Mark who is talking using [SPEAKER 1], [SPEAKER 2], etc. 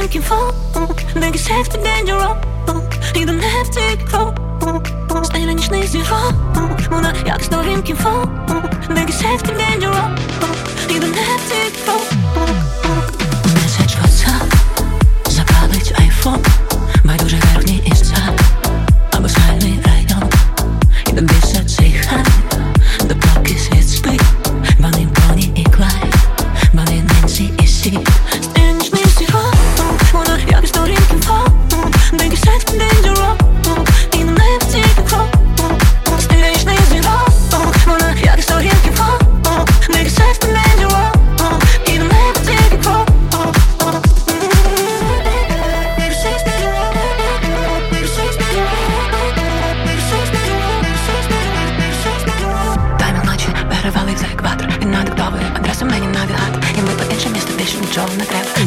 [SPEAKER 1] you can fall 내게 safe today you're wrong You don't have to go. Stay는 лишь не zero 문화 fall 내게 safe today you're wrong You don't have John McCaffrey.